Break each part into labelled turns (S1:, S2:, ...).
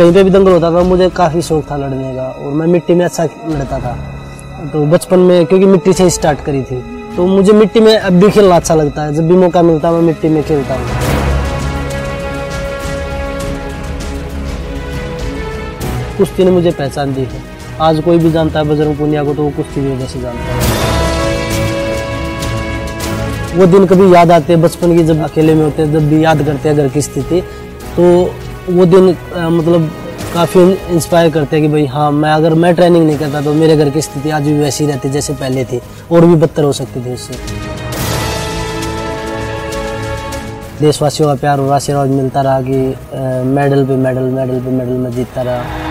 S1: कहीं पे भी दंगल होता था, मुझे काफ़ी शौक था लड़ने का और मैं मिट्टी में अच्छा लड़ता था। तो बचपन में, क्योंकि मिट्टी से स्टार्ट करी थी तो मुझे मिट्टी में अब भी खेलना अच्छा लगता है। जब भी मौका मिलता है, मैं मिट्टी में खेलता हूँ। कुश्ती ने मुझे पहचान दी है। आज कोई भी जानता है बजरंग पुनिया को तो वो कुश्ती की वजह से जानता है। वो दिन कभी याद आते हैं बचपन की, जब अकेले में होते हैं, जब भी याद करते हैं घर की स्थिति। तो वो दिन अ, मतलब काफ़ी इंस्पायर करते हैं कि भाई हाँ मैं अगर मैं ट्रेनिंग नहीं करता तो मेरे घर की स्थिति आज भी वैसी रहती जैसे पहले थी और भी बदतर हो सकती थी उससे। देशवासियों का प्यार और आशीर्वाद मिलता रहा कि मेडल पे मेडल मेडल पे मेडल मैं जीतता रहा।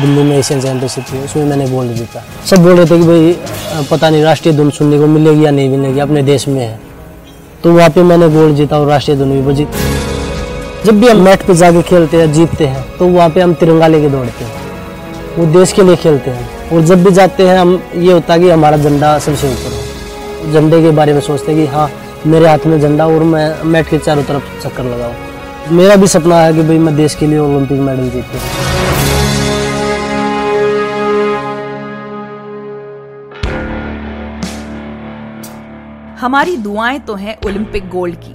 S1: दिल्ली में एशियन चैंपियनशिप थी उसमें मैंने गोल्ड जीता। सब बोल रहे थे कि भाई पता नहीं राष्ट्रीय धुन सुनने को मिलेगी या नहीं मिलेगी अपने देश में है। तो वहाँ पे मैंने गोल्ड जीता और राष्ट्रीय धुन भी बजी जब भी हम मैट पे जाके खेलते हैं, जीतते हैं तो वहाँ पे हम तिरंगा लेके दौड़ते हैं। वो देश के लिए खेलते हैं। और जब भी जाते हैं, हम ये होता है कि हमारा झंडा सबसे ऊपर हो झंडे के बारे में सोचते हैं कि हाँ मेरे हाथ में झंडा और मैं मैट के चारों तरफ़ चक्कर लगाऊँ। मेरा भी सपना है कि भाई मैं देश के लिए ओलंपिक मेडल जीतूँ।
S2: हमारी दुआएँ तो हैं ओलंपिक गोल्ड की।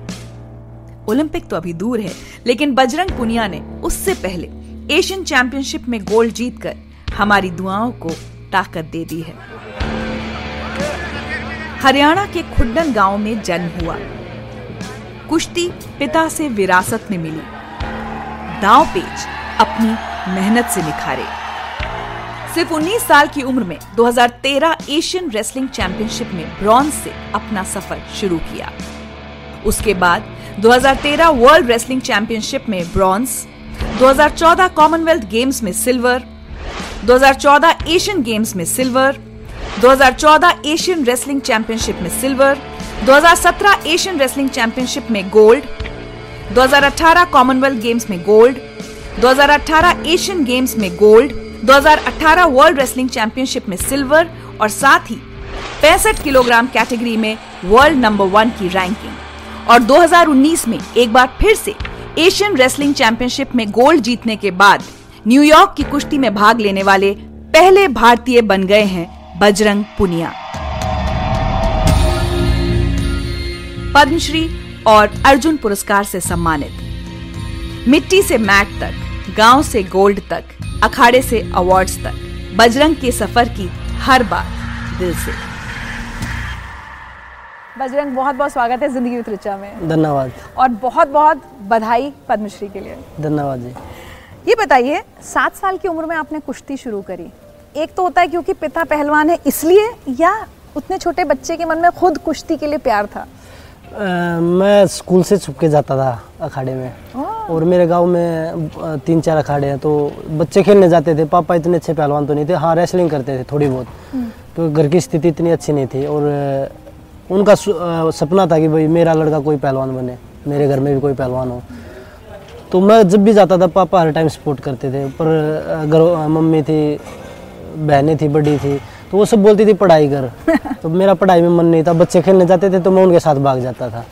S2: ओलंपिक तो अभी दूर है, लेकिन बजरंग पुनिया ने उससे पहले एशियन चैंपियनशिप में गोल्ड जीतकर हमारी दुआओं को ताकत दे दी है। हरियाणा के खुड्डन गाँव में जन्म हुआ। कुश्ती पिता से विरासत में मिली। दाव पेच अपनी मेहनत से निखारे। सिर्फ़ 19 साल की उम्र में 2013 एशियन रेसलिंग चैंपियनशिप में ब्रॉन्ज से अपना सफ़र शुरू किया। उसके बाद 2013 वर्ल्ड रेसलिंग चैंपियनशिप में ब्रॉन्ज 2014 कॉमनवेल्थ गेम्स में सिल्वर 2014 एशियन गेम्स में सिल्वर 2014 एशियन रेसलिंग चैंपियनशिप में सिल्वर 2017 एशियन रेसलिंग चैंपियनशिप में गोल्ड 2018 कॉमनवेल्थ गेम्स में गोल्ड 2018 एशियन गेम्स में गोल्ड 2018 वर्ल्ड रेसलिंग चैंपियनशिप में सिल्वर और साथ ही पैंसठ किलोग्राम कैटेगरी में वर्ल्ड नंबर वन की रैंकिंग और 2019 में एक बार फिर से एशियन रेसलिंग चैंपियनशिप में गोल्ड जीतने के बाद न्यूयॉर्क की कुश्ती में भाग लेने वाले पहले भारतीय बन गए हैं बजरंग पुनिया। पद्मश्री और अर्जुन पुरस्कार से सम्मानित। मिट्टी से मैट तक, गाँव से गोल्ड तक अखाड़े से अवार्ड्स तक। बजरंग के सफ़र की हर बात दिल से।
S3: बजरंग बहुत बहुत स्वागत है ज़िंदगी विद में।
S1: धन्यवाद।
S3: और बहुत बहुत बधाई पद्मश्री के लिए।
S1: धन्यवाद जी।
S3: ये बताइए सात साल की उम्र में आपने कुश्ती शुरू करी। एक तो होता है क्योंकि पिता पहलवान है इसलिए या उतने छोटे बच्चे के मन में खुद कुश्ती के लिए प्यार था?
S1: मैं स्कूल से छुप के जाता था अखाड़े में। और मेरे गाँव में तीन चार अखाड़े हैं तो बच्चे खेलने जाते थे। पापा इतने अच्छे पहलवान तो नहीं थे। हाँ रेसलिंग करते थे थोड़ी बहुत। तो घर की स्थिति इतनी अच्छी नहीं थी। और उनका सपना था कि भाई मेरा लड़का कोई पहलवान बने मेरे घर में भी कोई पहलवान हो। तो मैं जब भी जाता था पापा हर टाइम सपोर्ट करते थे। पर घर मम्मी थी बहनें थी बड़ी थी तो वो सब बोलती थी पढ़ाई कर। तो मेरा पढ़ाई में मन नहीं था। बच्चे खेलने जाते थे तो मैं उनके साथ भाग जाता था।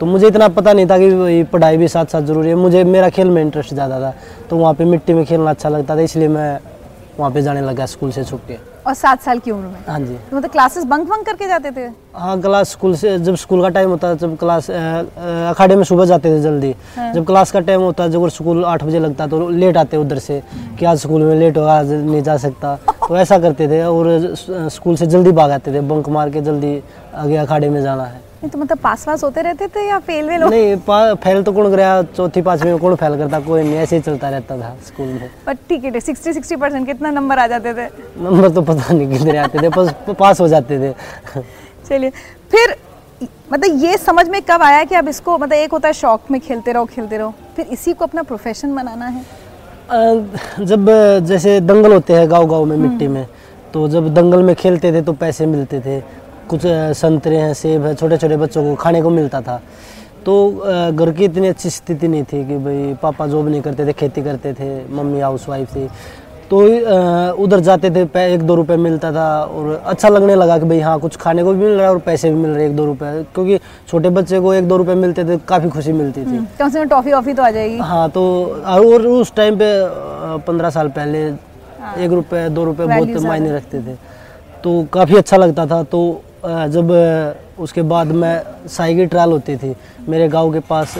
S1: तो मुझे इतना पता नहीं था कि पढ़ाई भी साथ साथ ज़रूरी है। मुझे मेरा खेल में इंटरेस्ट ज़्यादा था तो वहाँ पे मिट्टी में खेलना अच्छा लगता था इसलिए मैं वहाँ पे जाने लगा स्कूल से छुप के।
S3: और सात साल की उम्र में?
S1: हाँ जी।
S3: तो मतलब क्लासेस बंक बंक करके जाते थे?
S1: हाँ क्लास स्कूल से जब स्कूल का टाइम होता जब क्लास अखाड़े में सुबह जाते थे जल्दी। हाँ। जब क्लास का टाइम होता जब स्कूल आठ बजे लगता तो लेट आते उधर से कि आज स्कूल में लेट होगा आज नहीं जा सकता। तो ऐसा करते थे और स्कूल से जल्दी भाग आते थे बंक मार के जल्दी आगे अखाड़े में जाना है।
S3: नहीं तो मतलब पास पास होते रहते थे या फेल वेल
S1: नहीं फेल तो कौन गया चौथी पांचवी में कौन फेल करता? कोई नहीं ऐसे ही चलता रहता था स्कूल में।
S3: पर ठीक है सिक्सटी सिक्सटी परसेंट कितना नंबर आ जाते थे?
S1: नंबर तो पता नहीं कितने आते थे बस पास हो जाते थे।
S3: चलिए फिर मतलब ये समझ में कब आया कि अब इसको मतलब एक होता है शौक में खेलते रहो खेलते रहो फिर इसी को अपना प्रोफेशन बनाना है?
S1: जब जैसे दंगल होते हैं गाँव गाँव में मिट्टी में तो जब दंगल में खेलते थे तो पैसे मिलते थे। कुछ संतरे हैं सेब है छोटे छोटे बच्चों को खाने को मिलता था। तो घर की इतनी अच्छी स्थिति नहीं थी कि भाई पापा जॉब नहीं करते थे खेती करते थे मम्मी हाउस वाइफ थी। तो उधर जाते थे एक दो रुपए मिलता था और अच्छा लगने लगा कि भाई हाँ कुछ खाने को भी मिल रहा है और पैसे भी मिल रहे एक दो रुपए। क्योंकि छोटे बच्चे को एक दो रुपए मिलते थे काफ़ी खुशी मिलती थी।
S3: कम से कम टॉफी वॉफी तो आ जाएगी।
S1: हाँ तो और उस टाइम पे पंद्रह साल पहले एक रुपये दो
S3: रुपये
S1: बहुत मायने रखते थे। तो काफ़ी अच्छा लगता था। तो जब उसके बाद मैं साई की ट्रायल होती थी मेरे गाँव के पास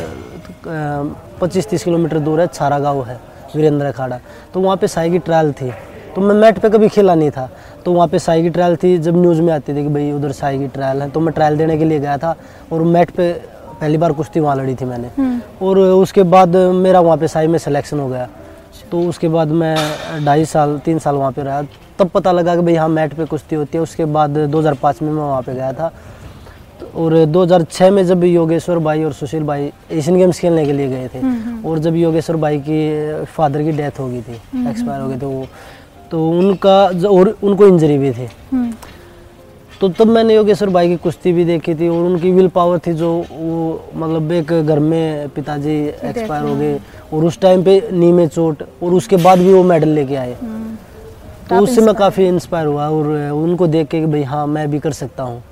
S1: पच्चीस तीस किलोमीटर दूर है छारा गाँव है वीरेंद्र अखाड़ा। तो वहाँ पे साई की ट्रायल थी। तो मैं मैट पे कभी खेला नहीं था। तो वहाँ पे साई की ट्रायल थी जब न्यूज़ में आती थी कि भाई उधर साई की ट्रायल है तो मैं ट्रायल देने के लिए गया था और मैट पे पहली बार कुश्ती वहाँ लड़ी थी मैंने। और उसके बाद मेरा वहाँ पे साई में सिलेक्शन हो गया। तो उसके बाद मैं ढाई साल तीन साल वहाँ पे रहा। तब पता लगा कि भाई हाँ मैट पे कुश्ती होती है। उसके बाद 2005 में मैं वहाँ पे गया था। और 2006 में जब योगेश्वर भाई और सुशील भाई एशियन गेम्स खेलने के लिए गए थे और जब योगेश्वर भाई की फादर की डेथ हो गई थी एक्सपायर हो गए थे वो तो उनका ज- और उनको इंजरी भी थी।
S3: हम्म,
S1: तो तब मैंने योगेश्वर भाई की कुश्ती भी देखी थी और उनकी विल पावर थी जो वो मतलब एक घर में पिताजी एक्सपायर हो गए और उस टाइम पे नी में चोट और उसके बाद भी वो मेडल लेके आए। तो उससे मैं काफ़ी इंस्पायर हुआ और उनको देख के भाई हाँ मैं भी कर सकता हूँ।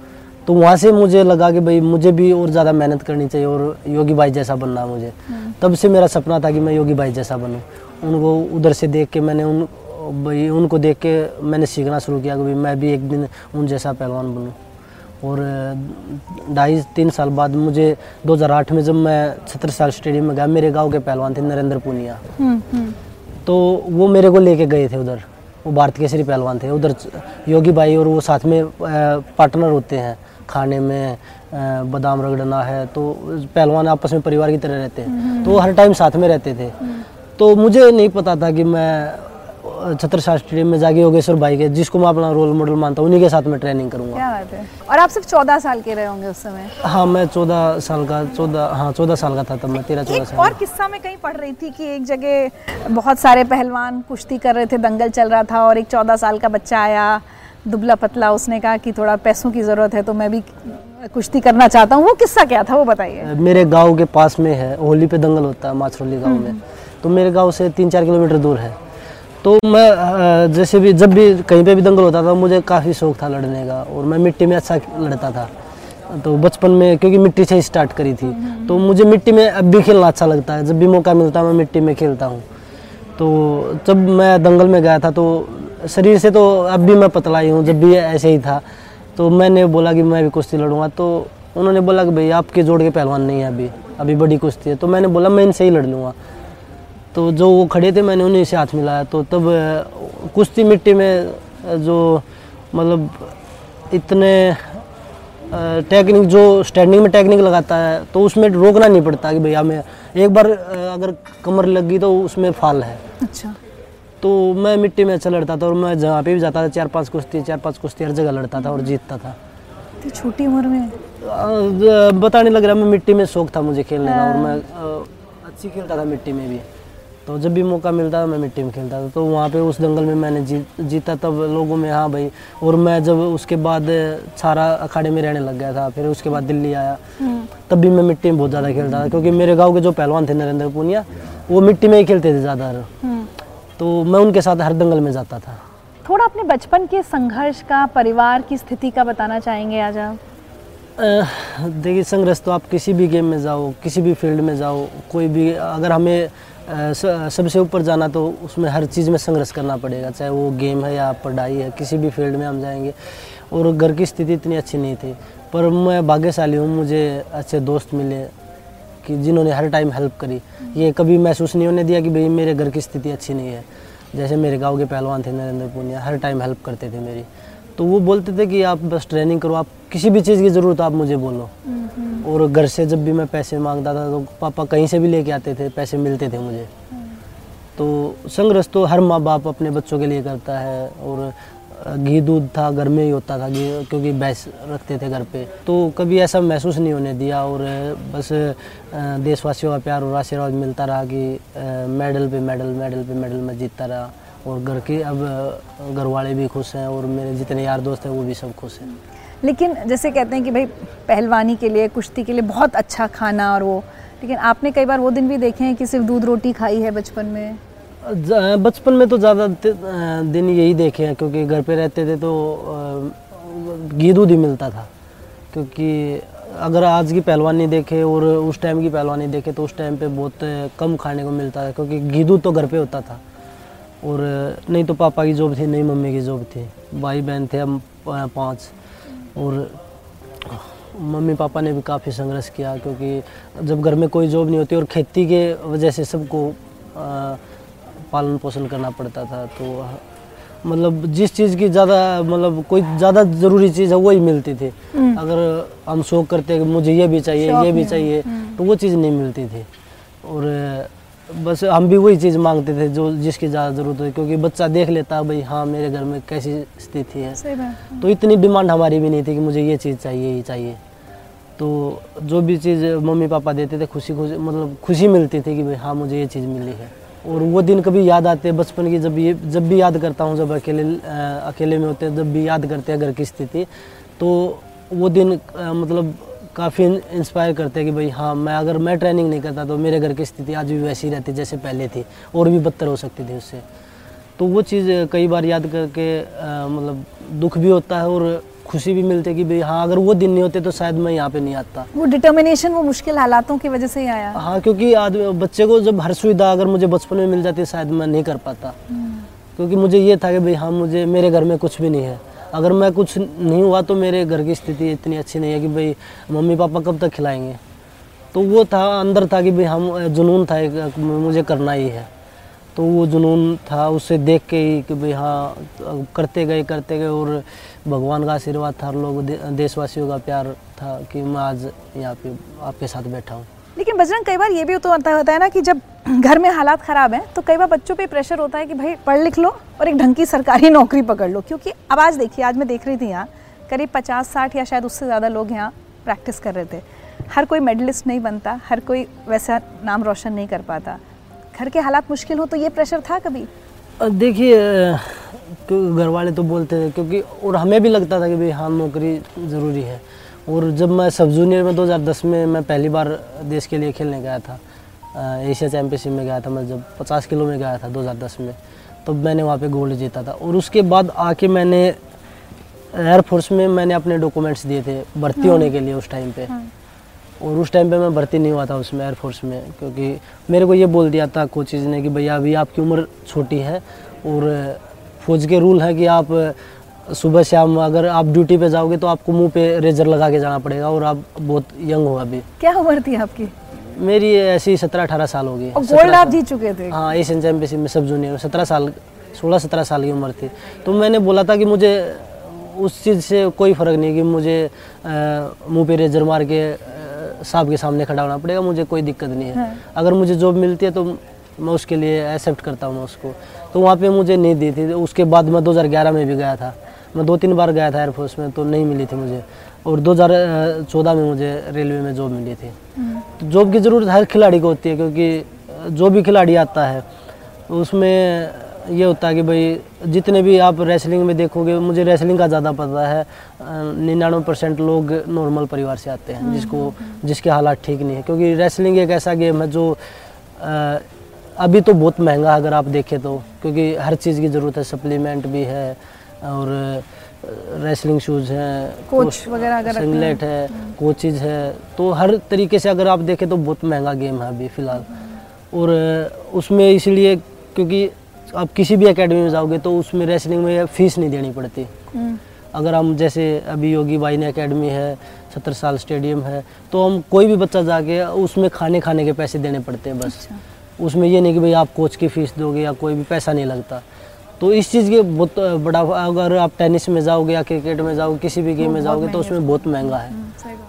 S1: तो वहाँ से मुझे लगा कि भाई मुझे भी और ज़्यादा मेहनत करनी चाहिए और योगी भाई जैसा बनना है मुझे। तब से मेरा सपना था कि मैं योगी भाई जैसा बनूँ। उनको उधर से देख के मैंने उन भाई उनको देख के मैंने सीखना शुरू किया कि भाई मैं भी एक दिन उन जैसा पहलवान बनूँ। और ढाई तीन साल बाद मुझे 2008 में जब मैं छत्र साल स्टेडियम में गया मेरे गाँव के पहलवान थे नरेंद्र पूनिया।
S3: हम्म, हम्म,
S1: तो वो मेरे को लेके गए थे उधर। वो भारत केसरी पहलवान थे। उधर योगी भाई और वो साथ में पार्टनर होते हैं खाने में बादाम रगड़ना है तो पहलवान आपस में परिवार की तरह रहते हैं। तो वो हर टाइम साथ में रहते थे। तो मुझे नहीं पता था कि मैं छत्रसाल स्टेडियम में जाके योगेश्वर भाई के जिसको मैं अपना रोल मॉडल मानता हूँ उन्हीं के साथ में ट्रेनिंग करूँगा।
S3: क्या बात है। और आप सिर्फ़ चौदह साल के रहे होंगे उस समय?
S1: हाँ मैं चौदह साल का चौदह हाँ चौदह साल का था तब मैं तेरह चौदह साल।
S3: और किस्सा में कहीं पढ़ रही थी कि एक जगह बहुत सारे पहलवान कुश्ती कर रहे थे दंगल चल रहा था और एक चौदह साल का बच्चा आया दुबला पतला उसने कहा कि थोड़ा पैसों की ज़रूरत है तो मैं भी कुश्ती करना चाहता हूँ। वो किस्सा क्या था वो बताइए।
S1: मेरे गाँव के पास में है होली पे दंगल होता है माछरोली गाँव में। तो मेरे गाँव से तीन चार किलोमीटर दूर है। तो मैं जैसे भी, जब भी कहीं पे भी दंगल होता था, मुझे काफ़ी शौक था लड़ने का, और मैं मिट्टी में अच्छा लड़ता था। तो बचपन में, क्योंकि मिट्टी से ही स्टार्ट करी थी तो मुझे मिट्टी में अब भी खेलना अच्छा लगता है। जब भी मौका मिलता है, मैं मिट्टी में खेलता हूँ। तो जब मैं दंगल में गया था तो शरीर से तो अब भी मैं पतला ही हूँ, जब भी ऐसे ही था। तो मैंने बोला कि मैं भी कुश्ती लड़ूँगा तो उन्होंने बोला कि भाई, आपके जोड़ के पहलवान नहीं है अभी अभी बड़ी कुश्ती है। तो मैंने बोला, मैं इनसे ही लड़ लूँगा। तो जो वो खड़े थे मैंने उन्हीं से हाथ मिलाया। तो तब कुश्ती मिट्टी में जो मतलब इतने टेक्निक जो स्टैंडिंग में टेक्निक लगाता है तो उसमें रोकना नहीं पड़ता कि भैया मैं एक बार अगर कमर लग गई तो उसमें फाल है।
S3: अच्छा।
S1: तो मैं मिट्टी में अच्छा लड़ता था और मैं जहाँ पे भी जाता था चार पाँच कुश्ती चार पाँच कुश्ती हर जगह लड़ता था और जीतता था।
S3: इतनी छोटी उम्र में?
S1: नहीं लग रहा मैं मिट्टी में शौक था मुझे खेलने का और मैं अच्छी खेलता था मिट्टी में भी। तो जब भी मौका मिलता था मैं मिट्टी में खेलता था। तो वहाँ पे उस दंगल में मैंने जीत जीता तब लोगों में हाँ भाई और मैं जब उसके बाद सारा अखाड़े में रहने लग गया था फिर उसके बाद दिल्ली आया। तब भी मैं मिट्टी में बहुत ज़्यादा खेलता था क्योंकि मेरे गाँव के जो पहलवान थे नरेंद्र पूनिया वो मिट्टी में ही खेलते थे ज़्यादा तो मैं उनके साथ हर दंगल में जाता था।
S3: थोड़ा अपने बचपन के संघर्ष का परिवार की स्थिति का बताना चाहेंगे आज आप?
S1: देखिए संघर्ष तो आप किसी भी गेम में जाओ किसी भी फ़ील्ड में जाओ कोई भी अगर हमें सबसे ऊपर जाना तो उसमें हर चीज़ में संघर्ष करना पड़ेगा, चाहे वो गेम है या पढ़ाई है, किसी भी फ़ील्ड में हम जाएँगे। और घर की स्थिति इतनी अच्छी नहीं थी, पर मैं भाग्यशाली हूँ, मुझे अच्छे दोस्त मिले कि जिन्होंने हर टाइम हेल्प करी। ये कभी महसूस नहीं होने दिया कि भाई मेरे घर की स्थिति अच्छी नहीं है। जैसे मेरे गाँव के पहलवान थे नरेंद्र पूनिया, हर टाइम हेल्प करते थे मेरी। तो वो बोलते थे कि आप बस ट्रेनिंग करो आप किसी भी चीज़ की ज़रूरत आप मुझे बोलो। और घर से जब भी मैं पैसे माँगता था तो पापा कहीं से भी लेके आते थे पैसे मिलते थे मुझे। तो संघर्ष तो हर माँ बाप अपने बच्चों के लिए करता है और घी दूध था घर में ही होता था घी क्योंकि भैंस रखते थे घर पे। तो कभी ऐसा महसूस नहीं होने दिया और बस देशवासियों का प्यार और आशीर्वाद मिलता रहा कि मेडल पे मेडल मेडल पे मेडल मैं जीतता रहा। और घर के अब घर वाले भी खुश हैं और मेरे जितने यार दोस्त हैं वो भी सब खुश हैं।
S3: लेकिन जैसे कहते हैं कि भाई पहलवानी के लिए कुश्ती के लिए बहुत अच्छा खाना और वो लेकिन आपने कई बार वो दिन भी देखे हैं कि सिर्फ़ दूध रोटी खाई है बचपन में?
S1: बचपन में तो ज़्यादा दिन यही देखे हैं क्योंकि घर पे रहते थे तो घी दूध ही मिलता था। क्योंकि अगर आज की पहलवानी देखे और उस टाइम की पहलवानी देखे तो उस टाइम पे बहुत कम खाने को मिलता था क्योंकि घी दूध तो घर पे होता था। और नहीं तो पापा की जॉब थी नहीं मम्मी की जॉब थी। भाई बहन थे हम पाँच। और मम्मी पापा ने भी काफ़ी संघर्ष किया क्योंकि जब घर में कोई जॉब नहीं होती और खेती के वजह से सबको पालन पोषण करना पड़ता था तो मतलब जिस चीज़ की ज़्यादा मतलब कोई ज़्यादा ज़रूरी चीज़ है वही मिलती थी। अगर हम शौक करते कि मुझे ये भी चाहिए ये भी चाहिए तो वो चीज़ नहीं मिलती थी। और बस हम भी वही चीज़ मांगते थे जो जिसकी ज़्यादा ज़रूरत हो क्योंकि बच्चा देख लेता भाई हाँ मेरे घर में कैसी स्थिति है। तो इतनी डिमांड हमारी भी नहीं थी कि मुझे ये चीज़ चाहिए ही चाहिए। तो जो भी चीज़ मम्मी पापा देते थे खुशी खुशी मतलब खुशी मिलती थी कि भाई हाँ मुझे ये चीज़ मिली है। और वो दिन कभी याद आते हैं बचपन की जब ये जब भी याद करता हूँ जब अकेले अकेले में होते हैं जब भी याद करते हैं घर की स्थिति तो वो दिन मतलब काफ़ी इंस्पायर करते हैं कि भाई हाँ मैं अगर मैं ट्रेनिंग नहीं करता तो मेरे घर की स्थिति आज भी वैसी रहती जैसे पहले थी और भी बदतर हो सकती थी उससे। तो वो चीज़ कई बार याद करके मतलब दुख भी होता है और खुशी भी मिलती है कि भाई हाँ अगर वो दिन नहीं होते तो शायद मैं यहाँ पे नहीं आता।
S3: वो डिटर्मिनेशन वो मुश्किल हालातों की वजह से ही आया।
S1: हाँ क्योंकि आदमी बच्चे को जब हर सुविधा अगर मुझे बचपन में मिल जाती शायद मैं नहीं कर पाता। क्योंकि मुझे ये था कि भाई हाँ मुझे मेरे घर में कुछ भी नहीं है। अगर मैं कुछ नहीं हुआ तो मेरे घर की स्थिति इतनी अच्छी नहीं है कि भाई मम्मी पापा कब तक खिलाएँगे। तो वो था, अंदर था कि भाई हम जुनून था एक मुझे करना ही है। तो वो जुनून था उससे देख के ही कि भाई हाँ करते गए करते गए और भगवान का आशीर्वाद था लोग देशवासियों का प्यार था कि मैं आज यहाँ पे आपके साथ बैठा हूँ।
S3: लेकिन बजरंग, कई बार ये भी तो होता है ना कि जब घर में हालात ख़राब हैं तो कई बार बच्चों पे प्रेशर होता है कि भाई पढ़ लिख लो और एक ढंग की सरकारी नौकरी पकड़ लो। क्योंकि अब आज देखिए, आज मैं देख रही थी यहाँ, करीब पचास साठ या शायद उससे ज़्यादा लोग यहाँ प्रैक्टिस कर रहे थे। हर कोई मेडलिस्ट नहीं बनता, हर कोई वैसा नाम रोशन नहीं कर पाता। घर के हालात मुश्किल हो तो ये प्रेशर था कभी?
S1: देखिए घर वाले तो बोलते थे क्योंकि और हमें भी लगता था कि भाई हाँ नौकरी ज़रूरी है। और जब मैं सब जूनियर में 2010 में मैं पहली बार देश के लिए खेलने गया था एशिया चैम्पियनशिप में गया था मैं जब 50 किलो में गया था 2010 में। तब मैंने वहाँ पे गोल्ड जीता था। और उसके बाद आके मैंने एयरफोर्स में मैंने अपने डॉक्यूमेंट्स दिए थे भर्ती होने के लिए उस टाइम पे। और उस टाइम पे मैं भर्ती नहीं हुआ था उसमें एयरफोर्स में क्योंकि मेरे को ये बोल दिया था कोचिज ने कि भैया अभी आपकी उम्र छोटी है और फौज के रूल है कि आप सुबह शाम अगर आप ड्यूटी पे जाओगे तो आपको मुँह पे रेजर लगा के जाना पड़ेगा और आप बहुत यंग हो अभी।
S3: क्या उम्र थी आपकी?
S1: मेरी ऐसी सत्रह अठारह साल हो गई।
S3: और
S1: 17
S3: गोल्ड आप जीत चुके थे?
S1: हाँ एशियन चैम्पियनशिप में सब जूनियर सत्रह साल सोलह सत्रह साल की उम्र थी। तो मैंने बोला था कि मुझे उस चीज़ से कोई फ़र्क नहीं कि मुझे मुँह पे रेजर मार के साहब के सामने खड़ा होना पड़ेगा मुझे कोई दिक्कत नहीं है। अगर मुझे जॉब मिलती है तो मैं उसके लिए एक्सेप्ट करता हूँ मैं उसको। तो वहाँ पे मुझे नहीं दी थी। उसके बाद मैं 2011 में भी गया था। मैं दो तीन बार गया था एयरफोर्स में तो नहीं मिली थी मुझे। और 2014 में मुझे रेलवे में जॉब मिली थी। तो जॉब की ज़रूरत हर खिलाड़ी को होती है क्योंकि जो भी खिलाड़ी आता है उसमें ये होता है कि भाई जितने भी आप रेसलिंग में देखोगे मुझे रेसलिंग का ज़्यादा पता है। निन्यानवे परसेंट लोग नॉर्मल परिवार से आते हैं जिसको जिसके हालात ठीक नहीं है। क्योंकि रेसलिंग एक ऐसा गेम है जो अ, अभी तो बहुत महँगा है अगर आप देखें तो। क्योंकि हर चीज़ की ज़रूरत है सप्लीमेंट भी है और रेसलिंग शूज़ हैं
S3: कोच वगैरह अगर है।
S1: सिंगलेट है कोचिज है तो हर तरीके से अगर आप देखें तो बहुत महँगा गेम है अभी फ़िलहाल। और उसमें इसलिए क्योंकि आप किसी भी एकेडमी में जाओगे तो उसमें रेसलिंग में फ़ीस नहीं देनी पड़ती।
S3: हम्म,
S1: अगर हम जैसे अभी योगी भाई ने एकेडमी है सत्तर साल स्टेडियम है तो हम कोई भी बच्चा जाके उसमें खाने खाने के पैसे देने पड़ते हैं बस। उसमें ये नहीं कि भाई आप कोच की फ़ीस दोगे या कोई भी पैसा नहीं लगता। तो इस चीज़ के बहुत बड़ा अगर आप टेनिस में जाओगे या क्रिकेट में जाओगे किसी भी गेम में जाओगे तो उसमें बहुत महँगा है।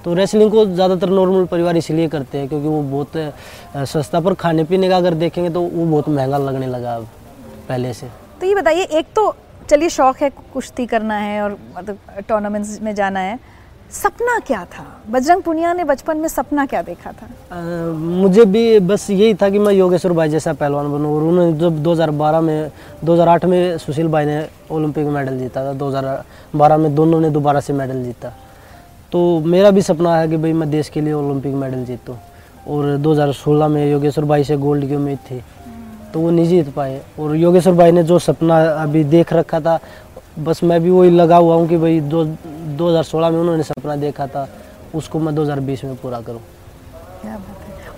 S1: तो रेसलिंग को ज़्यादातर नॉर्मल परिवार इसलिए करते हैं क्योंकि वो बहुत सस्ता पर खाने पीने का अगर देखेंगे तो वो बहुत महँगा लगने लगा अब पहले से।
S3: तो ये बताइए एक तो चलिए शौक है कुश्ती करना है और मतलब टूर्नामेंट्स में जाना है। सपना क्या था? बजरंग पुनिया ने बचपन में सपना क्या देखा था?
S1: अ, मुझे भी बस यही था कि मैं योगेश्वर भाई जैसा पहलवान बनूं और उन्होंने जब 2012 में 2008 में सुशील भाई ने ओलंपिक मेडल जीता था 2012 में दोनों ने दोबारा से मेडल जीता। तो मेरा भी सपना है कि भाई मैं देश के लिए ओलंपिक मेडल जीतूँ और 2016 में योगेश्वर भाई से गोल्ड की उम्मीद थी। तो वो नहीं जीत पाए और योगेश्वर भाई ने जो सपना अभी देख रखा था बस मैं भी वही लगा हुआ हूँ कि भाई दो 2016 में उन्होंने सपना देखा था उसको मैं 2020 में पूरा करूँ।
S3: है।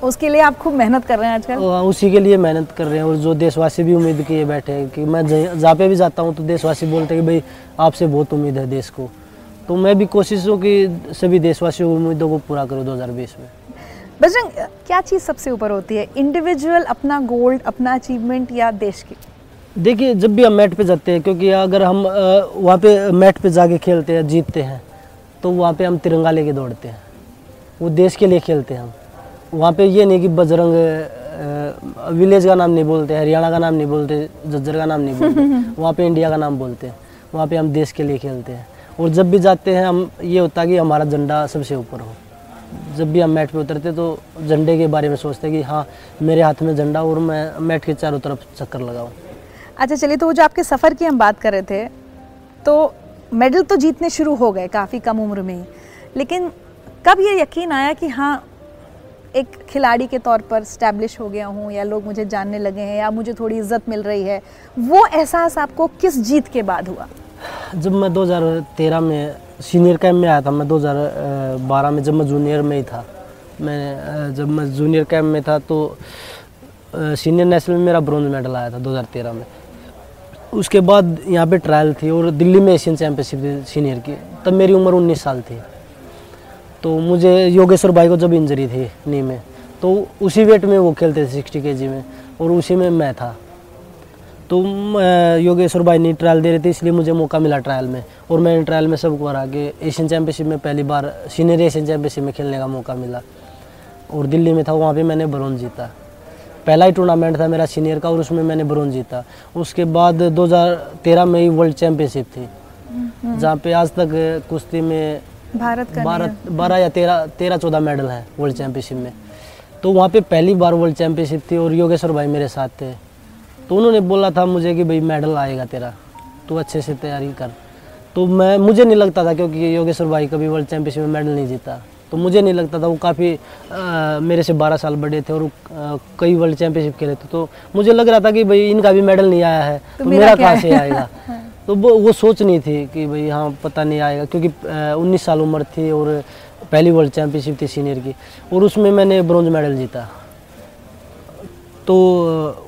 S3: उसके लिए आप खूब मेहनत कर रहे हैं आजकल?
S1: उसी के लिए मेहनत कर रहे हैं और जो देशवासी भी उम्मीद किए बैठे हैं कि मैं जहाँ पे भी जाता हूँ तो देशवासी बोलते हैं कि भाई आपसे बहुत उम्मीद है देश को। तो मैं भी कोशिश हूँ कि सभी देशवासियों की उम्मीदों को पूरा करूँ 2020 में।
S3: बजरंग क्या चीज़ सबसे ऊपर होती है? इंडिविजुअल अपना गोल्ड अपना अचीवमेंट या देश की?
S1: देखिए जब भी हम मैट पे जाते हैं क्योंकि अगर हम वहाँ पे मैट पे जाके खेलते हैं जीतते हैं तो वहाँ पे हम तिरंगा लेके दौड़ते हैं। वो देश के लिए खेलते हैं हम। वहाँ पे ये नहीं कि बजरंग विलेज का नाम नहीं बोलते हरियाणा का नाम नहीं बोलते झज्जर का नाम नहीं बोलते वहाँ पे इंडिया का नाम बोलते हैं। वहाँ पे हम देश के लिए खेलते हैं। और जब भी जाते हैं हम ये होता है कि हमारा झंडा सबसे ऊपर हो। जब भी हम मैट पे उतरते तो झंडे के बारे में सोचते हैं कि हाँ मेरे हाथ में झंडा और मैं मैट के चारों तरफ़ चक्कर लगाऊँ।
S3: अच्छा चलिए तो वो जो आपके सफ़र की हम बात कर रहे थे तो मेडल तो जीतने शुरू हो गए काफ़ी कम उम्र में ही। लेकिन कब ये यकीन आया कि हाँ एक खिलाड़ी के तौर पर स्टैब्लिश हो गया हूँ, या लोग मुझे जानने लगे हैं, या मुझे थोड़ी इज़्ज़त मिल रही है, वो एहसास आपको किस जीत के बाद हुआ?
S1: जब मैं 2013 में सीनियर कैंप में आया था, मैं 2012 में जब मैं जूनियर में ही था, मैं जब मैं जूनियर कैंप में था तो सीनियर नेशनल में मेरा ब्रॉन्ज मेडल आया था 2013 में। उसके बाद यहाँ पे ट्रायल थी और दिल्ली में एशियन चैम्पियनशिप सीनियर की। तब मेरी उम्र 19 साल थी। तो मुझे योगेश्वर भाई को जब इंजरी थी नी में तो उसी वेट में वो खेलते थे सिक्सटी के में और उसी में मैं था। तो योगेश्वर भाई ने ट्रायल दे रहे थे, इसलिए मुझे मौका मिला ट्रायल में और मैंने ट्रायल में सबको हरा के एशियन चैम्पियनशिप में पहली बार सीनियर एशियन चैम्पियनशिप में खेलने का मौका मिला। और दिल्ली में था, वहाँ पे मैंने ब्रॉन्ज जीता। पहला ही टूर्नामेंट था मेरा सीनियर का और उसमें मैंने ब्रॉन्ज जीता। उसके बाद 2013 में ही वर्ल्ड चैम्पियनशिप थी जहाँ पे आज तक कुश्ती में
S3: भारत का
S1: बारह बारह या तेरह तेरह चौदह मेडल है वर्ल्ड चैम्पियनशिप में। तो वहाँ पे पहली बार वर्ल्ड चैम्पियनशिप थी और योगेश्वर भाई मेरे साथ थे। तो उन्होंने बोला था मुझे कि भाई मेडल आएगा तेरा तू अच्छे से तैयारी कर। तो मैं मुझे नहीं लगता था क्योंकि योगेश्वर भाई कभी वर्ल्ड चैम्पियनशिप में मेडल नहीं जीता। तो मुझे नहीं लगता था वो काफ़ी मेरे से 12 साल बड़े थे और अ, कई वर्ल्ड चैंपियनशिप खेले थे। तो मुझे लग रहा था कि भाई इनका भी मेडल नहीं आया है
S3: तो
S1: तो
S3: मेरा
S1: कहाँ से आएगा? तो वो वो सोच नहीं थी कि भाई हाँ पता नहीं आएगा क्योंकि उन्नीस साल उम्र थी और पहली वर्ल्ड चैम्पियनशिप थी सीनियर की और उसमें मैंने ब्रॉन्ज मेडल जीता। तो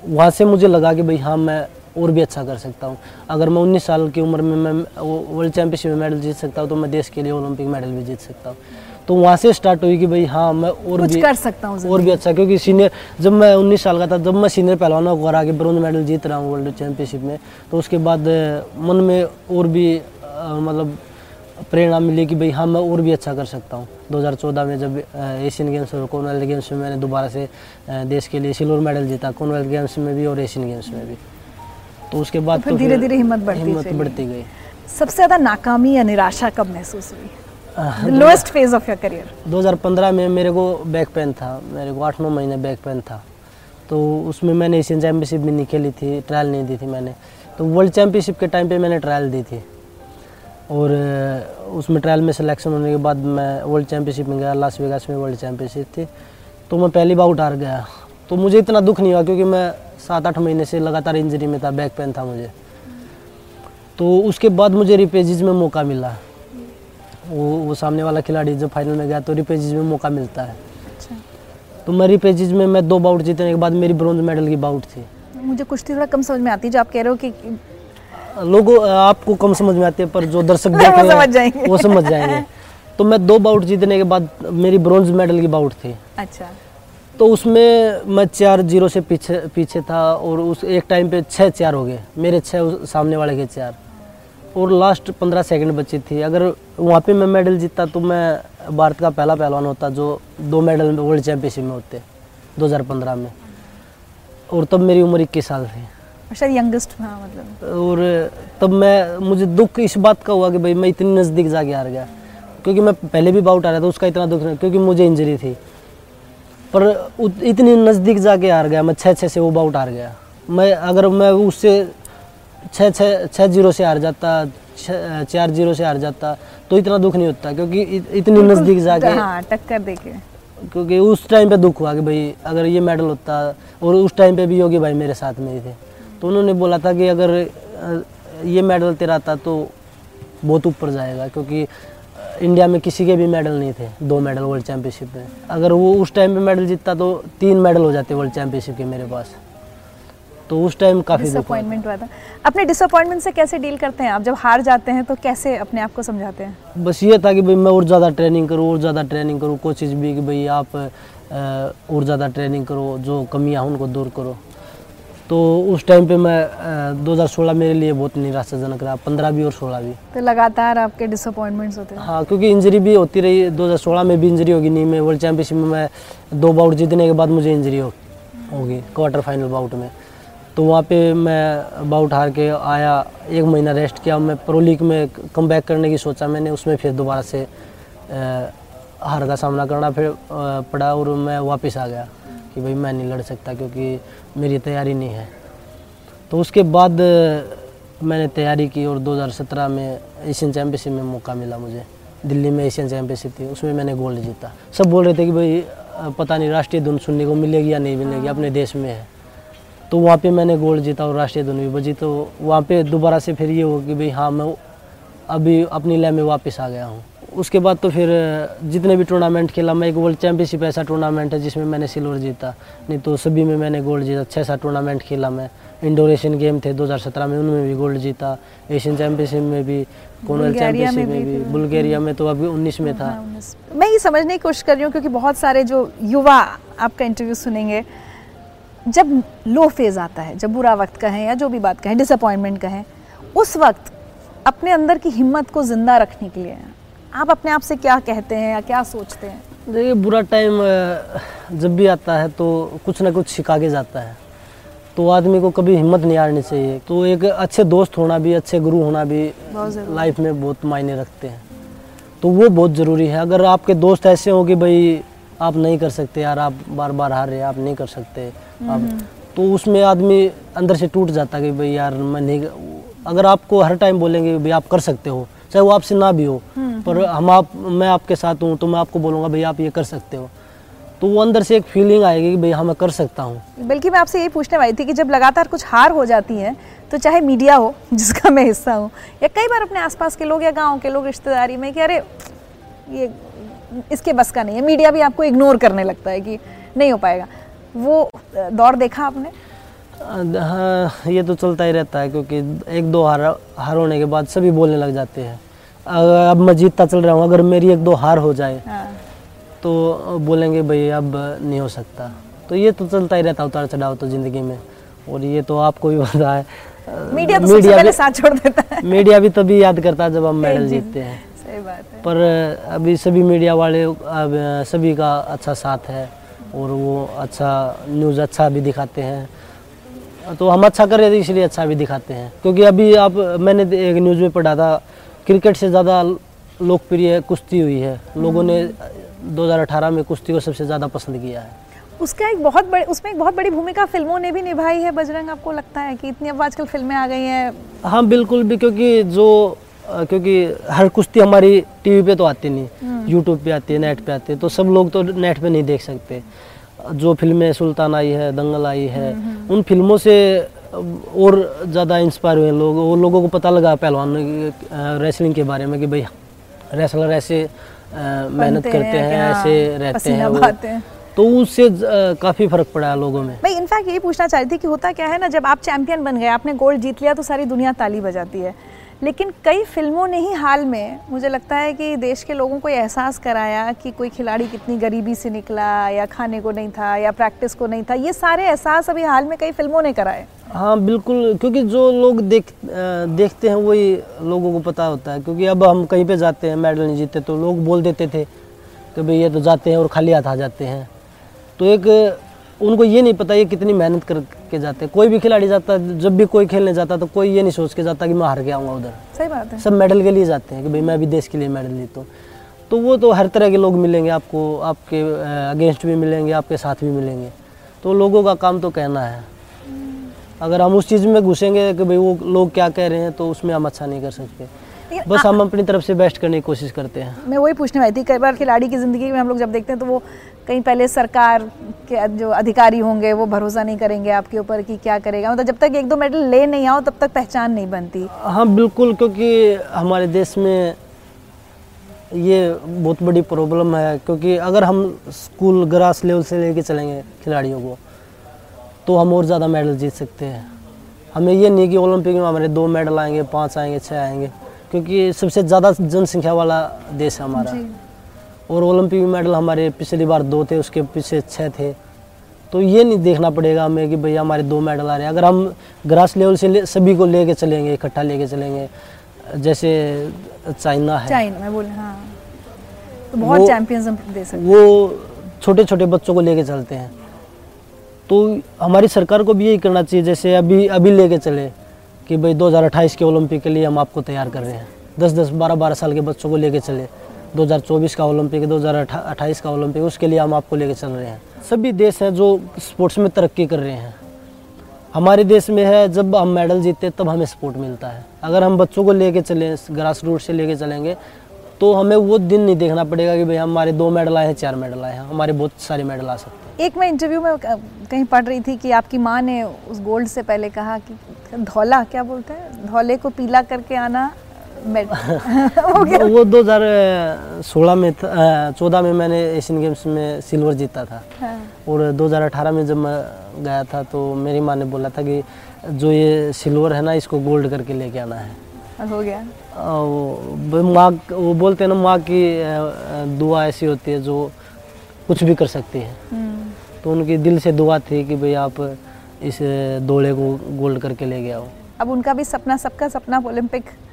S1: वहाँ से मुझे लगा कि भाई हाँ मैं और भी अच्छा कर सकता हूँ। अगर मैं 19 साल की उम्र में मैं वो वर्ल्ड चैम्पियनशिप में मेडल जीत सकता हूँ तो मैं देश के लिए ओलंपिक मेडल भी जीत सकता हूँ। तो वहाँ से स्टार्ट हुई कि भाई हाँ मैं और
S3: कुछ
S1: भी
S3: कर सकता हूँ
S1: और भी अच्छा क्योंकि सीनियर जब मैं 19 साल का था जब मैं सीनियर पहलवानों को हरा के ब्रॉन्ज मेडल जीत रहा हूँ वर्ल्ड चैंपियनशिप में तो उसके बाद मन में और भी मतलब प्रेरणा मिली कि भाई हाँ मैं और भी अच्छा कर सकता हूँ। 2014 में जब एशियन गेम्स और कॉमनवेल्थ गेम्स में मैंने दोबारा से देश के लिए सिल्वर मेडल जीता कॉमनवेल्थ गेम्स में भी और एशियन गेम्स में भी। तो उसके बाद
S3: फिर धीरे-धीरे हिम्मत बढ़ती
S1: हिम्मत बढ़ती गई।
S3: सबसे ज़्यादा नाकामी या निराशा कब महसूस हुई? Lowest phase of your career
S1: 2015 में मेरे को बैक पेन था मेरे को आठ नौ महीने बैक पेन था। तो उसमें मैंने एशियन चैम्पियनशिप भी नहीं खेली थी ट्रायल नहीं दी थी मैंने। तो वर्ल्ड चैम्पियनशिप के टाइम पे मैंने ट्रायल दी थी। और उसमें ट्रायल में सिलेक्शन होने के बाद मैं वर्ल्ड चैम्पियनशिप में गया लास वेगास में वर्ल्ड चैम्पियनशिप थी। तो मैं पहली बार उठार गया। तो मुझे इतना दुख नहीं हुआ क्योंकि मैं सात आठ महीने से लगातार इंजरी में था बैक पेन था मुझे। तो उसके बाद मुझे रिपेजिज में मौका मिला। वो वो सामने वाला खिलाड़ी जब फाइनल में गया तो रिपेजिज में मौका मिलता है।
S3: अच्छा।
S1: तो मैं रिपेजिज में मैं दो बाउट जीतने के बाद मेरी ब्रॉन्ज मेडल की बाउट थी।
S3: मुझे कुश्ती थोड़ा कम समझ में आती है जो आप कह रहे हो कि
S1: लोगों आपको कम समझ में आती है पर जो दर्शक देख रहे
S3: समझ
S1: हैं
S3: जाएँगे।
S1: वो समझ जाएँगे। तो मैं दो बाउट जीतने के बाद मेरी ब्रॉन्ज मेडल की बाउट थी।
S3: अच्छा।
S1: तो उसमें मैं चार ज़ीरो से पीछे पीछे था और उस एक टाइम पे छः चार हो गए। मेरे छः सामने वाले के चार। और लास्ट पंद्रह सेकंड बची थी। अगर वहाँ पे मैं मेडल जीतता तो मैं भारत का पहला पहलवान होता जो दो मेडल वर्ल्ड चैम्पियनशिप में होते 2015 में। और तब मेरी उम्र इक्कीस साल थी।
S3: शायद यंगेस्ट हाँ मतलब।
S1: और तब मैं मुझे दुख इस बात का हुआ कि भाई मैं इतनी नज़दीक जाके हार गया। क्योंकि मैं पहले भी बाउट आ रहा था उसका इतना दुख नहीं क्योंकि मुझे इंजरी थी। पर उत- इतनी नज़दीक जाके हार गया मैं छः छः से वो बाउट हार गया। मैं अगर मैं उससे छः छः छः ज़ीरो से हार जाता छः- चार ज़ीरो से हार जाता तो इतना दुख नहीं होता क्योंकि इत- इतनी नज़दीक जाके
S3: हाँ टक्कर देके
S1: क्योंकि उस टाइम पे दुख हुआ कि भाई अगर ये मेडल होता और उस टाइम पे भी योगी भाई मेरे साथ में ही थे। तो उन्होंने बोला था कि अगर ये मेडल तेरा आता तो बहुत ऊपर जाएगा क्योंकि इंडिया में किसी के भी मेडल नहीं थे दो मेडल वर्ल्ड चैंपियनशिप में। अगर वो उस टाइम पे मेडल जीतता तो तीन मेडल हो जाते वर्ल्ड चैंपियनशिप के मेरे पास। तो उस टाइम काफ़ी।
S3: डिसअपॉइंटमेंट हुआ था। अपने डिसअपॉइंटमेंट से कैसे डील करते हैं? आप जब हार जाते हैं तो कैसे अपने आप को समझाते हैं?
S1: बस ये था कि भाई मैं और ज़्यादा ट्रेनिंग करूँ और ज़्यादा ट्रेनिंग करूँ। कोशिश भी कि भाई आप और ज़्यादा ट्रेनिंग करो जो कमियाँ उनको दूर करो। तो उस टाइम पे मैं अ, 2016 मेरे लिए बहुत निराशाजनक रहा। 15 भी और 16 भी।
S3: तो लगातार आपके डिसअपॉइंटमेंट्स होते हैं।
S1: हाँ क्योंकि इंजरी भी होती रही। 2016 में भी इंजरी होगी नहीं मैं वर्ल्ड चैंपियनशिप में मैं दो बाउट जीतने के बाद मुझे इंजरी हो होगी क्वार्टर फाइनल बाउट में। तो वहाँ पे मैं बाउट हार के आया, एक महीना रेस्ट किया। मैं प्रो लीग में कम बैक करने की सोचा मैंने, उसमें फिर दोबारा से हार का सामना करना फिर पड़ा और मैं वापस आ गया कि भाई मैं नहीं लड़ सकता क्योंकि मेरी तैयारी नहीं है। तो उसके बाद मैंने तैयारी की और 2017 में एशियन चैम्पियनशिप में मौका मिला मुझे। दिल्ली में एशियन चैम्पियनशिप थी, उसमें मैंने गोल्ड जीता। सब बोल रहे थे कि भाई पता नहीं राष्ट्रीय धुन सुनने को मिलेगी या नहीं मिलेगी, अपने देश में है। तो वहाँ पे मैंने गोल्ड जीता और राष्ट्रीय धुन भी बजी। तो वहाँ पे दोबारा से फिर ये हो कि भाई हाँ मैं अभी अपनी लय में वापस आ गया हूँ। उसके बाद तो फिर जितने भी टूर्नामेंट खेला मैं एक वर्ल्ड चैंपियनशिप ऐसा टूर्नामेंट है जिसमें मैंने सिल्वर जीता। नहीं तो सभी में मैंने गोल्ड जीता। छः सात टूर्नामेंट खेला मैं। इंडोर एशियन गेम थे 2017 में उनमें भी गोल्ड जीता। एशियन चैंपियनशिप में भी कॉमनवेल्थ चैंपियनशिप में
S3: भी फिर-
S1: बुल्गारिया में तो अभी 19 में था।
S3: हाँ, मैं ये समझने की कोशिश कर रही हूँ क्योंकि बहुत सारे जो युवा आपका इंटरव्यू सुनेंगे जब लो फ़ेज़ आता है जब बुरा वक्त कहें या जो भी बात कहें डिसअपॉइंटमेंट कहें उस वक्त अपने अंदर की हिम्मत को ज़िंदा रखने के लिए आप अपने आप से क्या कहते हैं या क्या सोचते हैं?
S1: देखिए बुरा टाइम जब भी आता है तो कुछ ना कुछ सिखा के जाता है। तो आदमी को कभी हिम्मत नहीं हारनी चाहिए। तो एक अच्छे दोस्त होना भी अच्छे गुरु होना भी लाइफ में बहुत मायने रखते हैं। तो वो बहुत ज़रूरी है। अगर आपके दोस्त ऐसे हो कि भाई आप नहीं कर सकते यार आप बार बार हार रहे हैं आप नहीं कर सकते। आप तो उसमें आदमी अंदर से टूट जाता है कि भाई यार मैं नहीं अगर आपको हर टाइम बोलेंगे भाई आप कर सकते हो चाहे वो आपसे ना भी हो पर हम आप मैं आपके साथ हूँ तो मैं आपको बोलूँगा भाई आप ये कर सकते हो। तो वो अंदर से एक फीलिंग आएगी कि भाई हाँ मैं कर सकता हूँ।
S3: बल्कि मैं आपसे ये पूछने वाली थी कि जब लगातार कुछ हार हो जाती है तो चाहे मीडिया हो जिसका मैं हिस्सा हूँ या कई बार अपने आसपास के लोग या गाँव के लोग रिश्तेदारी में कि अरे ये इसके बस का नहीं है। मीडिया भी आपको इग्नोर करने लगता है कि नहीं हो पाएगा। वो दौर देखा आपने?
S1: हाँ ये तो चलता ही रहता है क्योंकि एक दो हार हार होने के बाद सभी बोलने लग जाते हैं। अब मैं जीतता चल रहा हूँ अगर मेरी एक दो हार हो जाए
S3: हाँ।
S1: तो बोलेंगे भाई अब नहीं हो सकता। तो ये तो चलता ही रहता है उतार चढ़ाव तो ज़िंदगी में। और ये तो आपको भी पता है।
S3: मीडिया तो सबसे पहले साथ छोड़ देता है।
S1: मीडिया भी तभी याद करता है जब हम मेडल जीतते हैं।
S3: सही बात है।
S1: पर अभी सभी मीडिया वाले सभी का अच्छा साथ है और वो अच्छा न्यूज़ अच्छा भी दिखाते हैं। तो हम अच्छा कर रहे थे इसलिए अच्छा भी दिखाते हैं। क्योंकि अभी आप मैंने एक न्यूज़ में पढ़ा था क्रिकेट से ज़्यादा लोकप्रिय कुश्ती हुई है। लोगों ने 2018 में कुश्ती को सबसे ज़्यादा पसंद किया है।
S3: उसका एक बहुत बड़ी उसमें एक बहुत बड़ी भूमिका फ़िल्मों ने भी निभाई है बजरंग। आपको लगता है कि इतनी अब आजकल फ़िल्में आ गई हैं।
S1: हाँ बिल्कुल भी क्योंकि जो क्योंकि हर कुश्ती हमारी टीवी पे तो आती नहीं यूट्यूब पे आती है नेट पे आती है तो सब लोग तो नेट पे नहीं देख सकते। जो फ़िल्में सुल्तान आई है दंगल आई है उन फ़िल्मों से और ज़्यादा इंस्पायर हुए लोग वो लोगों को पता लगा पहलवान रेसलिंग के बारे में कि भाई रेसलर ऐसे मेहनत करते
S3: हैं
S1: ऐसे रहते हैं
S3: हैं।
S1: तो उससे काफ़ी फ़र्क पड़ा है लोगों में।
S3: मैं इनफैक्ट यही पूछना चाह रही थी कि होता क्या है ना जब आप चैंपियन बन गए आपने गोल्ड जीत लिया तो सारी दुनिया ताली बजाती है। लेकिन कई फ़िल्मों ने ही हाल में, मुझे लगता है कि देश के लोगों को एहसास कराया कि कोई खिलाड़ी कितनी गरीबी से निकला या खाने को नहीं था या प्रैक्टिस को नहीं था, ये सारे एहसास अभी हाल में कई फ़िल्मों ने कराए।
S1: हाँ बिल्कुल, क्योंकि जो लोग देख देखते हैं वही लोगों को पता होता है, क्योंकि अब हम कहीं पे जाते हैं, मेडल नहीं जीतते तो लोग बोल देते थे कि भाई ये तो जाते हैं और खाली हाथ आ जाते हैं। तो एक उनको ये नहीं पता ये कितनी मेहनत करके जाते हैं। कोई भी खिलाड़ी जाता है जब भी कोई खेलने जाता तो कोई ये नहीं सोच के जाता कि मैं हार के आऊँगा उधर।
S3: सही बात है।
S1: सब मेडल के लिए जाते हैं कि भाई मैं भी देश के लिए मेडल जीता हूँ। तो वो तो हर तरह के लोग मिलेंगे आपको आपके अगेंस्ट भी मिलेंगे आपके साथ भी मिलेंगे। तो लोगों का काम तो कहना है। अगर हम उस चीज़ में घुसेंगे कि भाई वो लोग क्या कह रहे हैं तो उसमें हम अच्छा नहीं कर सकते। बस हम अपनी तरफ़ से बेस्ट करने की कोशिश करते हैं।
S3: मैं वही पूछने वाली थी कई बार खिलाड़ी की ज़िंदगी में हम लोग जब देखते हैं तो वो कहीं पहले सरकार के जो अधिकारी होंगे वो भरोसा नहीं करेंगे आपके ऊपर कि क्या करेगा। मतलब जब तक एक दो मेडल ले नहीं आओ तब तक पहचान नहीं बनती।
S1: हाँ बिल्कुल क्योंकि हमारे देश में ये बहुत बड़ी प्रॉब्लम है क्योंकि अगर हम स्कूल ग्रास लेवल से लेके चलेंगे खिलाड़ियों को तो हम और ज़्यादा मेडल जीत सकते हैं। हमें ये नहीं कि ओलंपिक में हमारे दो मेडल आएँगे पाँच आएँगे छः आएँगे क्योंकि सबसे ज़्यादा जनसंख्या वाला देश है हमारा। और ओलंपिक मेडल हमारे पिछली बार दो थे उसके पीछे छः थे। तो ये नहीं देखना पड़ेगा हमें कि भैया हमारे दो मेडल आ रहे हैं। अगर हम ग्रास लेवल से ले, सभी को लेके चलेंगे इकट्ठा लेके चलेंगे जैसे चाइना है।
S3: चाइना मैं बोल हाँ तो बहुत
S1: वो-
S3: चैंपियंस हम दे सकते
S1: वो छोटे छोटे बच्चों को लेके चलते हैं। तो हमारी सरकार को भी यही करना चाहिए जैसे अभी अभी लेके चले कि भाई 2028 के ओलंपिक के लिए हम आपको तैयार कर रहे हैं। 10 10 12 12 साल के बच्चों को लेके चले। 2024 का ओलंपिक 2028 का ओलंपिक, उसके लिए हम आपको लेके चल रहे हैं। सभी देश हैं जो स्पोर्ट्स में तरक्की कर रहे हैं। हमारे देश में है, जब हम मेडल जीतते तब हमें सपोर्ट मिलता है। अगर हम बच्चों को लेके चलें ग्रास रूट से लेके चलेंगे तो हमें वो दिन नहीं देखना पड़ेगा कि भाई हमारे दो मेडल आए हैं, चार मेडल आए हैं। हमारे बहुत सारे मेडल आ सकते हैं।
S3: एक मैं इंटरव्यू में कहीं पढ़ रही थी कि आपकी माँ ने उस गोल्ड से पहले कहा कि धौला, क्या बोलते हैं? धौले को पीला करके आना मेड गया।
S1: वो 2016 में चौदह में मैंने एशियन गेम्स में सिल्वर जीता था।
S3: हाँ,
S1: और 2018 में जब मैं गया था तो मेरी माँ ने बोला था कि जो ये सिल्वर है ना इसको गोल्ड करके लेके आना है।
S3: हो गया।
S1: वो माँ वो बोलते हैं ना माँ की दुआ ऐसी होती है जो कुछ भी कर सकती है।
S3: हम्म,
S1: तो उनकी दिल से दुआ थी कि भाई आप इस दौड़े को गोल्ड करके ले गया हो
S3: अब उनका भी सपना सबका सपना ओलंपिक मेडल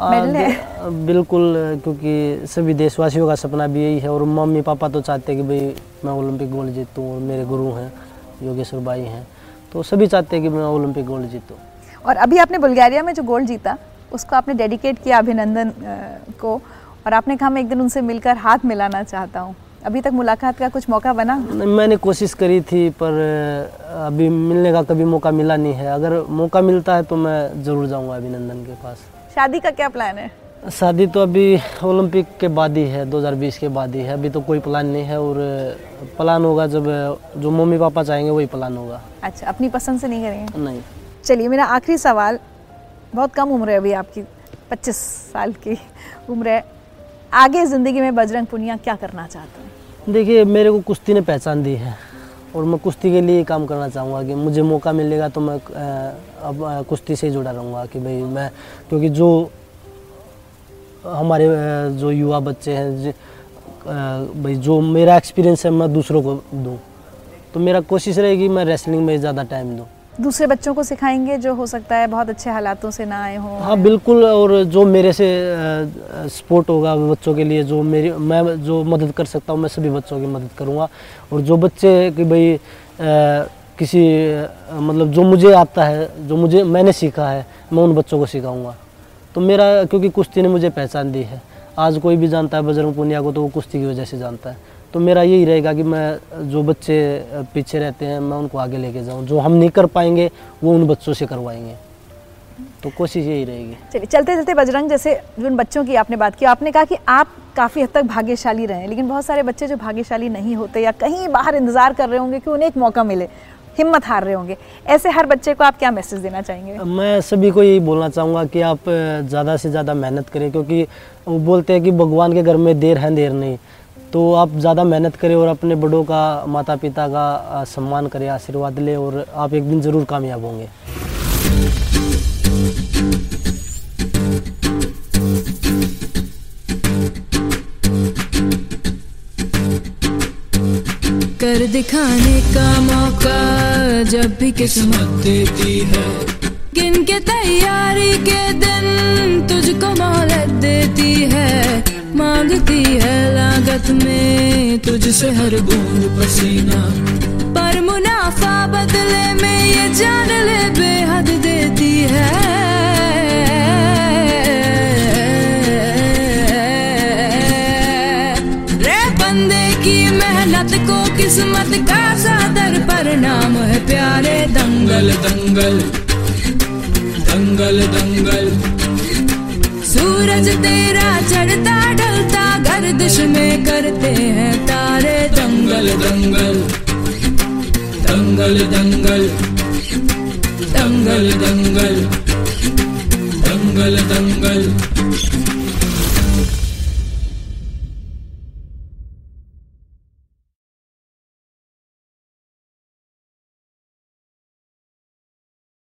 S1: बिल्कुल क्योंकि सभी देशवासियों का सपना भी यही है और मम्मी पापा तो चाहते हैं कि भाई मैं ओलंपिक गोल्ड जीतूँ और मेरे गुरु हैं योगेश्वर भाई हैं तो सभी चाहते हैं कि मैं ओलंपिक गोल्ड जीतूँ।
S3: और अभी आपने बुल्गारिया में जो गोल्ड जीता उसको आपने डेडिकेट किया अभिनंदन को और आपने कहा मैं एक दिन उनसे मिलकर हाथ मिलाना चाहता हूँ। अभी तक मुलाकात का कुछ मौका बना?
S1: मैंने कोशिश करी थी पर अभी मिलने का कभी मौका मिला नहीं है। अगर मौका मिलता है तो मैं ज़रूर जाऊँगा अभिनंदन के पास।
S3: शादी का क्या प्लान है?
S1: शादी तो अभी ओलंपिक के बाद ही है 2020 के बाद ही है। अभी तो कोई प्लान नहीं है और प्लान होगा जब जो मम्मी पापा चाहेंगे वही प्लान होगा।
S3: अच्छा अपनी पसंद से नहीं करेंगे?
S1: नहीं।
S3: चलिए मेरा आखिरी सवाल। बहुत कम उम्र है अभी आपकी 25 साल की उम्र है। आगे ज़िंदगी में बजरंग पुनिया क्या करना चाहते हैं?
S1: देखिए मेरे को कुश्ती ने पहचान दी है। और मैं कुश्ती के लिए काम करना चाहूँगा कि मुझे मौका मिलेगा तो मैं अब कुश्ती से जुड़ा रहूँगा कि भाई मैं, क्योंकि जो हमारे जो युवा बच्चे हैं भाई जो मेरा एक्सपीरियंस है, मैं दूसरों को दूँ। तो मेरा कोशिश रहेगी मैं रेसलिंग में ज़्यादा टाइम दूँ।
S3: दूसरे बच्चों को सिखाएँगे जो हो सकता है बहुत अच्छे हालातों से ना आए हों
S1: हाँ बिल्कुल, और जो मेरे से सपोर्ट होगा बच्चों के लिए, जो मेरी, मैं जो मदद कर सकता हूँ, मैं सभी बच्चों की मदद करूँगा। और जो बच्चे कि भाई किसी मतलब जो मुझे आता है, जो मुझे, मैंने सीखा है, मैं उन बच्चों को सिखाऊँगा। तो मेरा, क्योंकि कुश्ती ने मुझे पहचान दी है। आज कोई भी जानता है बजरंग पुनिया को तो वो कुश्ती की वजह से जानता है। तो मेरा यही रहेगा कि मैं जो बच्चे पीछे रहते हैं मैं उनको आगे लेके जाऊँ। जो हम नहीं कर पाएँगे वो उन बच्चों से करवाएँगे। तो कोशिश यही रहेगी।
S3: चलिए चलते चलते बजरंग जैसे जो उन बच्चों की आपने बात की आपने कहा कि आप काफ़ी हद तक भाग्यशाली रहे लेकिन बहुत सारे बच्चे जो भाग्यशाली नहीं होते या कहीं बाहर इंतज़ार कर रहे होंगे कि उन्हें एक मौका मिले हिम्मत हार रहे होंगे ऐसे हर बच्चे को आप क्या मैसेज देना चाहेंगे?
S1: मैं सभी को यही बोलना चाहूँगा कि आप ज़्यादा से ज़्यादा मेहनत करें क्योंकि वो बोलते हैं कि भगवान के घर में देर है देर नहीं। तो आप ज़्यादा मेहनत करें और अपने बड़ों का माता पिता का सम्मान करें, आशीर्वाद लें और आप एक दिन ज़रूर कामयाब होंगे।
S4: कर दिखाने का मौका जब भी किस्मत देती है। गिन के तैयारी के दिन में तुझसे हर बूंद पसीना। पर मुनाफा बदले में ये जान ले, बेहद देती है। रे बंदे की मेहनत को किस्मत का सादर पर नाम है प्यारे दंगल दंगल दंगल दंगल। सूरज तेरा चढ़ता, ढलता गर्दिश में करते हैं तारे दंगल दंगल दंगल दंगल दंगल दंगल दंगल दंगल।